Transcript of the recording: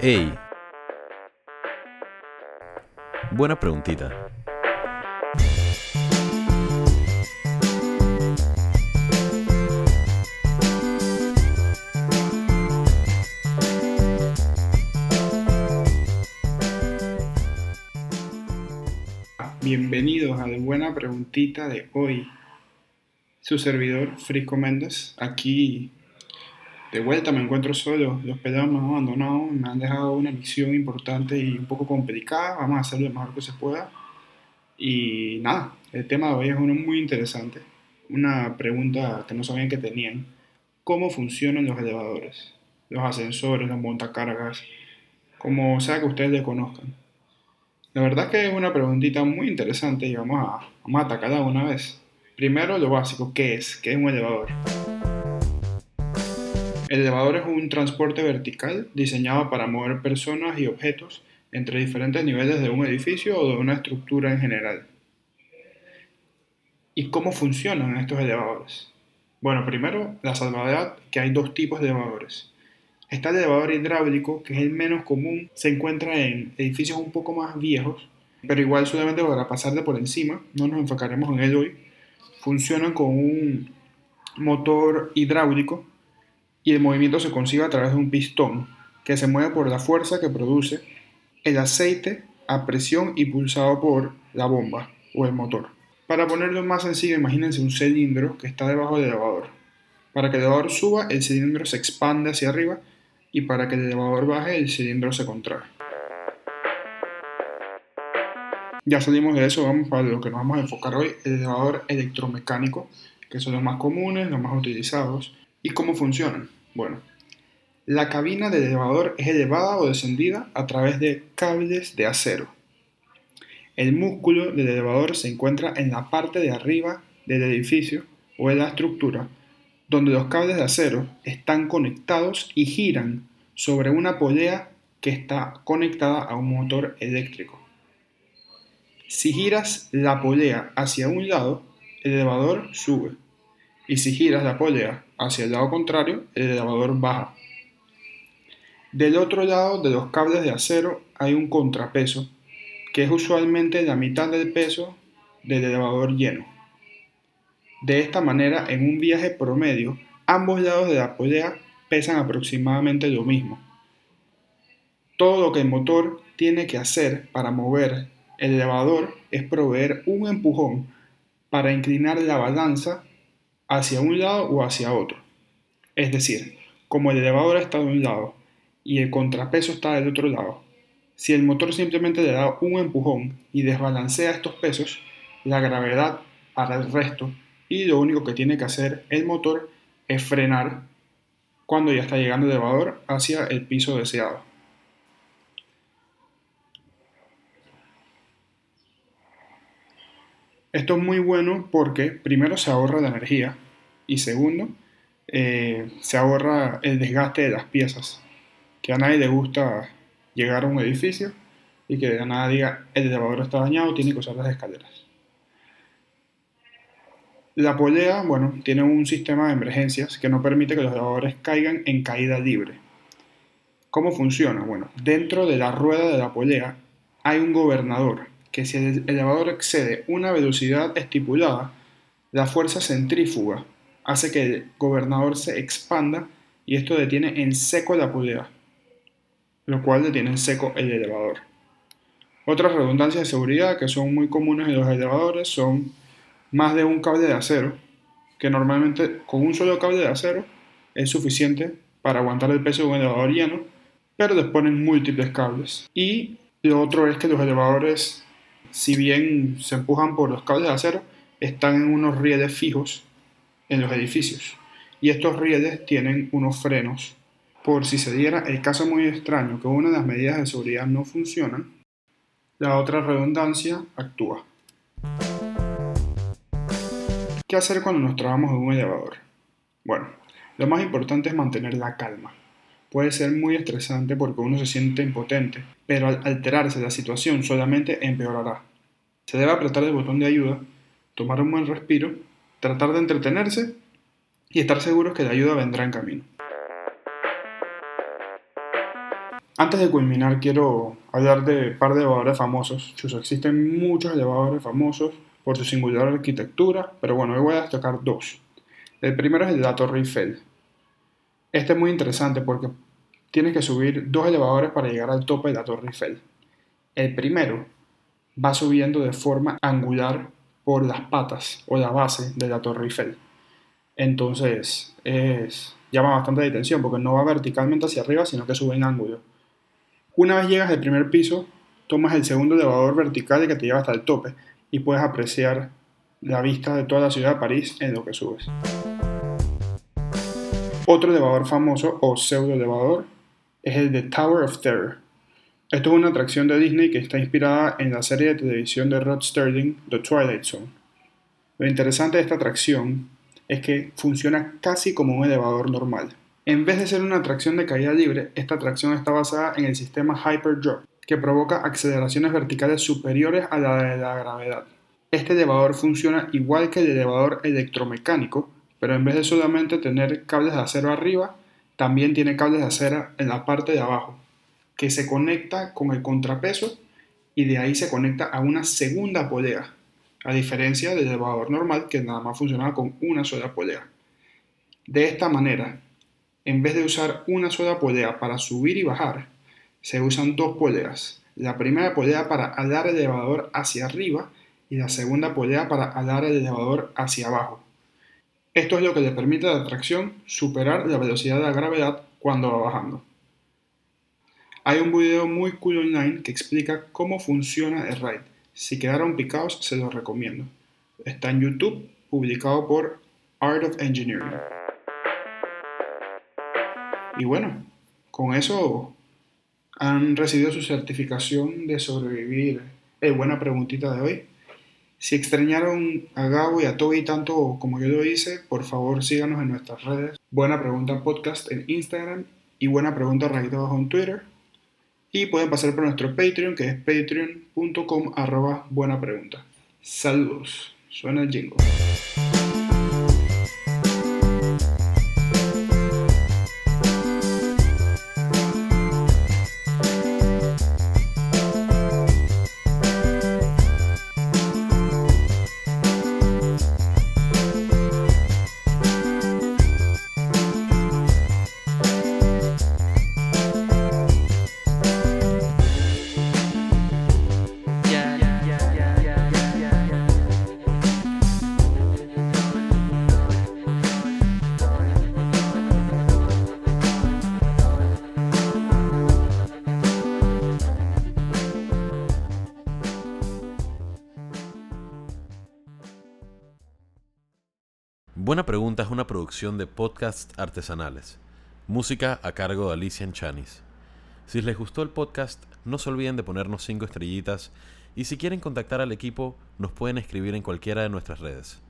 Ey. Buena preguntita. Bienvenidos a la buena preguntita de hoy. Su servidor, Frisco Méndez, aquí de vuelta me encuentro solo. Los pelados me han abandonado, me han dejado una misión importante y un poco complicada. Vamos a hacerlo lo mejor que se pueda. Y nada, el tema de hoy es uno muy interesante. Una pregunta que no sabían que tenían. ¿Cómo funcionan los elevadores? Los ascensores, los montacargas, como sea que ustedes le conozcan. La verdad es que es una preguntita muy interesante y vamos a, vamos a atacarla una vez. Primero lo básico, ¿qué es? ¿Qué es un elevador? El elevador es un transporte vertical diseñado para mover personas y objetos entre diferentes niveles de un edificio o de una estructura en general. ¿Y cómo funcionan estos elevadores? Bueno, primero, la salvedad que hay dos tipos de elevadores. Está el elevador hidráulico, que es el menos común, se encuentra en edificios un poco más viejos, pero igual solamente para pasarle por encima, no nos enfocaremos en él hoy. Funcionan con un motor hidráulico y el movimiento se consigue a través de un pistón que se mueve por la fuerza que produce el aceite a presión y pulsado por la bomba o el motor. Para ponerlo más sencillo, imagínense un cilindro que está debajo del elevador. Para que el elevador suba, el cilindro se expande hacia arriba y para que el elevador baje el cilindro se contrae. Ya salimos de eso, vamos para lo que nos vamos a enfocar hoy, el elevador electromecánico, que son los más comunes, los más utilizados, y cómo funcionan. Bueno, la cabina del elevador es elevada o descendida a través de cables de acero. El músculo del elevador se encuentra en la parte de arriba del edificio o en la estructura donde los cables de acero están conectados y giran sobre una polea que está conectada a un motor eléctrico. Si giras la polea hacia un lado, el elevador sube. Y si giras la polea hacia el lado contrario, el elevador baja. Del otro lado de los cables de acero hay un contrapeso, que es usualmente la mitad del peso del elevador lleno. De esta manera, en un viaje promedio, ambos lados de la polea pesan aproximadamente lo mismo. Todo lo que el motor tiene que hacer para mover el elevador es proveer un empujón para inclinar la balanza hacia un lado o hacia otro. Es decir, como el elevador está de un lado y el contrapeso está del otro lado, si el motor simplemente le da un empujón y desbalancea estos pesos, la gravedad para el resto y lo único que tiene que hacer el motor es frenar cuando ya está llegando el elevador hacia el piso deseado. Esto es muy bueno porque primero se ahorra la energía y segundo eh, se ahorra el desgaste de las piezas. Que a nadie le gusta llegar a un edificio y que de nada diga el elevador está dañado, tiene que usar las escaleras. La polea, bueno, tiene un sistema de emergencias que no permite que los elevadores caigan en caída libre. ¿Cómo funciona? Bueno, dentro de la rueda de la polea hay un gobernador que si el elevador excede una velocidad estipulada, la fuerza centrífuga hace que el gobernador se expanda y esto detiene en seco la polea, lo cual detiene en seco el elevador. Otras redundancias de seguridad que son muy comunes en los elevadores son más de un cable de acero, que normalmente con un solo cable de acero es suficiente para aguantar el peso de un elevador lleno, pero les múltiples cables. Y lo otro es que los elevadores, si bien se empujan por los cables de acero, están en unos rieles fijos en los edificios. Y estos rieles tienen unos frenos. Por si se diera el caso muy extraño que una de las medidas de seguridad no funcionan, la otra redundancia actúa. ¿Qué hacer cuando nos trabamos en un elevador? Bueno, lo más importante es mantener la calma. Puede ser muy estresante porque uno se siente impotente, pero al alterarse la situación solamente empeorará. Se debe apretar el botón de ayuda, tomar un buen respiro, tratar de entretenerse y estar seguros que la ayuda vendrá en camino. Antes de culminar, quiero hablar de un par de elevadores famosos. Existen muchos elevadores famosos por su singular arquitectura, pero bueno, hoy voy a destacar dos. El primero es el de la Torre Eiffel. Este es muy interesante porque tienes que subir dos elevadores para llegar al tope de la Torre Eiffel. El primero va subiendo de forma angular por las patas o la base de la Torre Eiffel. Entonces, es, llama bastante la atención porque no va verticalmente hacia arriba, sino que sube en ángulo. Una vez llegas al primer piso, tomas el segundo elevador vertical que te lleva hasta el tope y puedes apreciar la vista de toda la ciudad de París en lo que subes. Otro elevador famoso o pseudo elevador es el de Tower of Terror. Esto es una atracción de Disney que está inspirada en la serie de televisión de Rod Sterling, The Twilight Zone. Lo interesante de esta atracción es que funciona casi como un elevador normal. En vez de ser una atracción de caída libre, esta atracción está basada en el sistema Hyperdrop, que provoca aceleraciones verticales superiores a la de la gravedad. Este elevador funciona igual que el elevador electromecánico, pero en vez de solamente tener cables de acero arriba, también tiene cables de acero en la parte de abajo, que se conecta con el contrapeso y de ahí se conecta a una segunda polea, a diferencia del elevador normal que nada más funcionaba con una sola polea. De esta manera, en vez de usar una sola polea para subir y bajar, se usan dos poleas. La primera polea para alar el elevador hacia arriba y la segunda polea para alar el elevador hacia abajo. Esto es lo que le permite a la tracción superar la velocidad de la gravedad cuando va bajando. Hay un video muy cool online que explica cómo funciona el ride. Si quedaron picados, se los recomiendo. Está en YouTube, publicado por Art of Engineering. Y bueno, con eso han recibido su certificación de sobrevivir. Es buena preguntita de hoy. Si extrañaron a Gabo y a Toby tanto como yo lo hice, por favor síganos en nuestras redes. Buena Pregunta Podcast en Instagram y Buena Pregunta Rayito Abajo en Twitter. Y pueden pasar por nuestro Patreon, que es patreon.com arroba buena pregunta. Saludos. Suena el jingle. Buena Pregunta es una producción de podcasts artesanales. Música a cargo de Alicia Enchanis. Si les gustó el podcast, no se olviden de ponernos 5 estrellitas y si quieren contactar al equipo, nos pueden escribir en cualquiera de nuestras redes.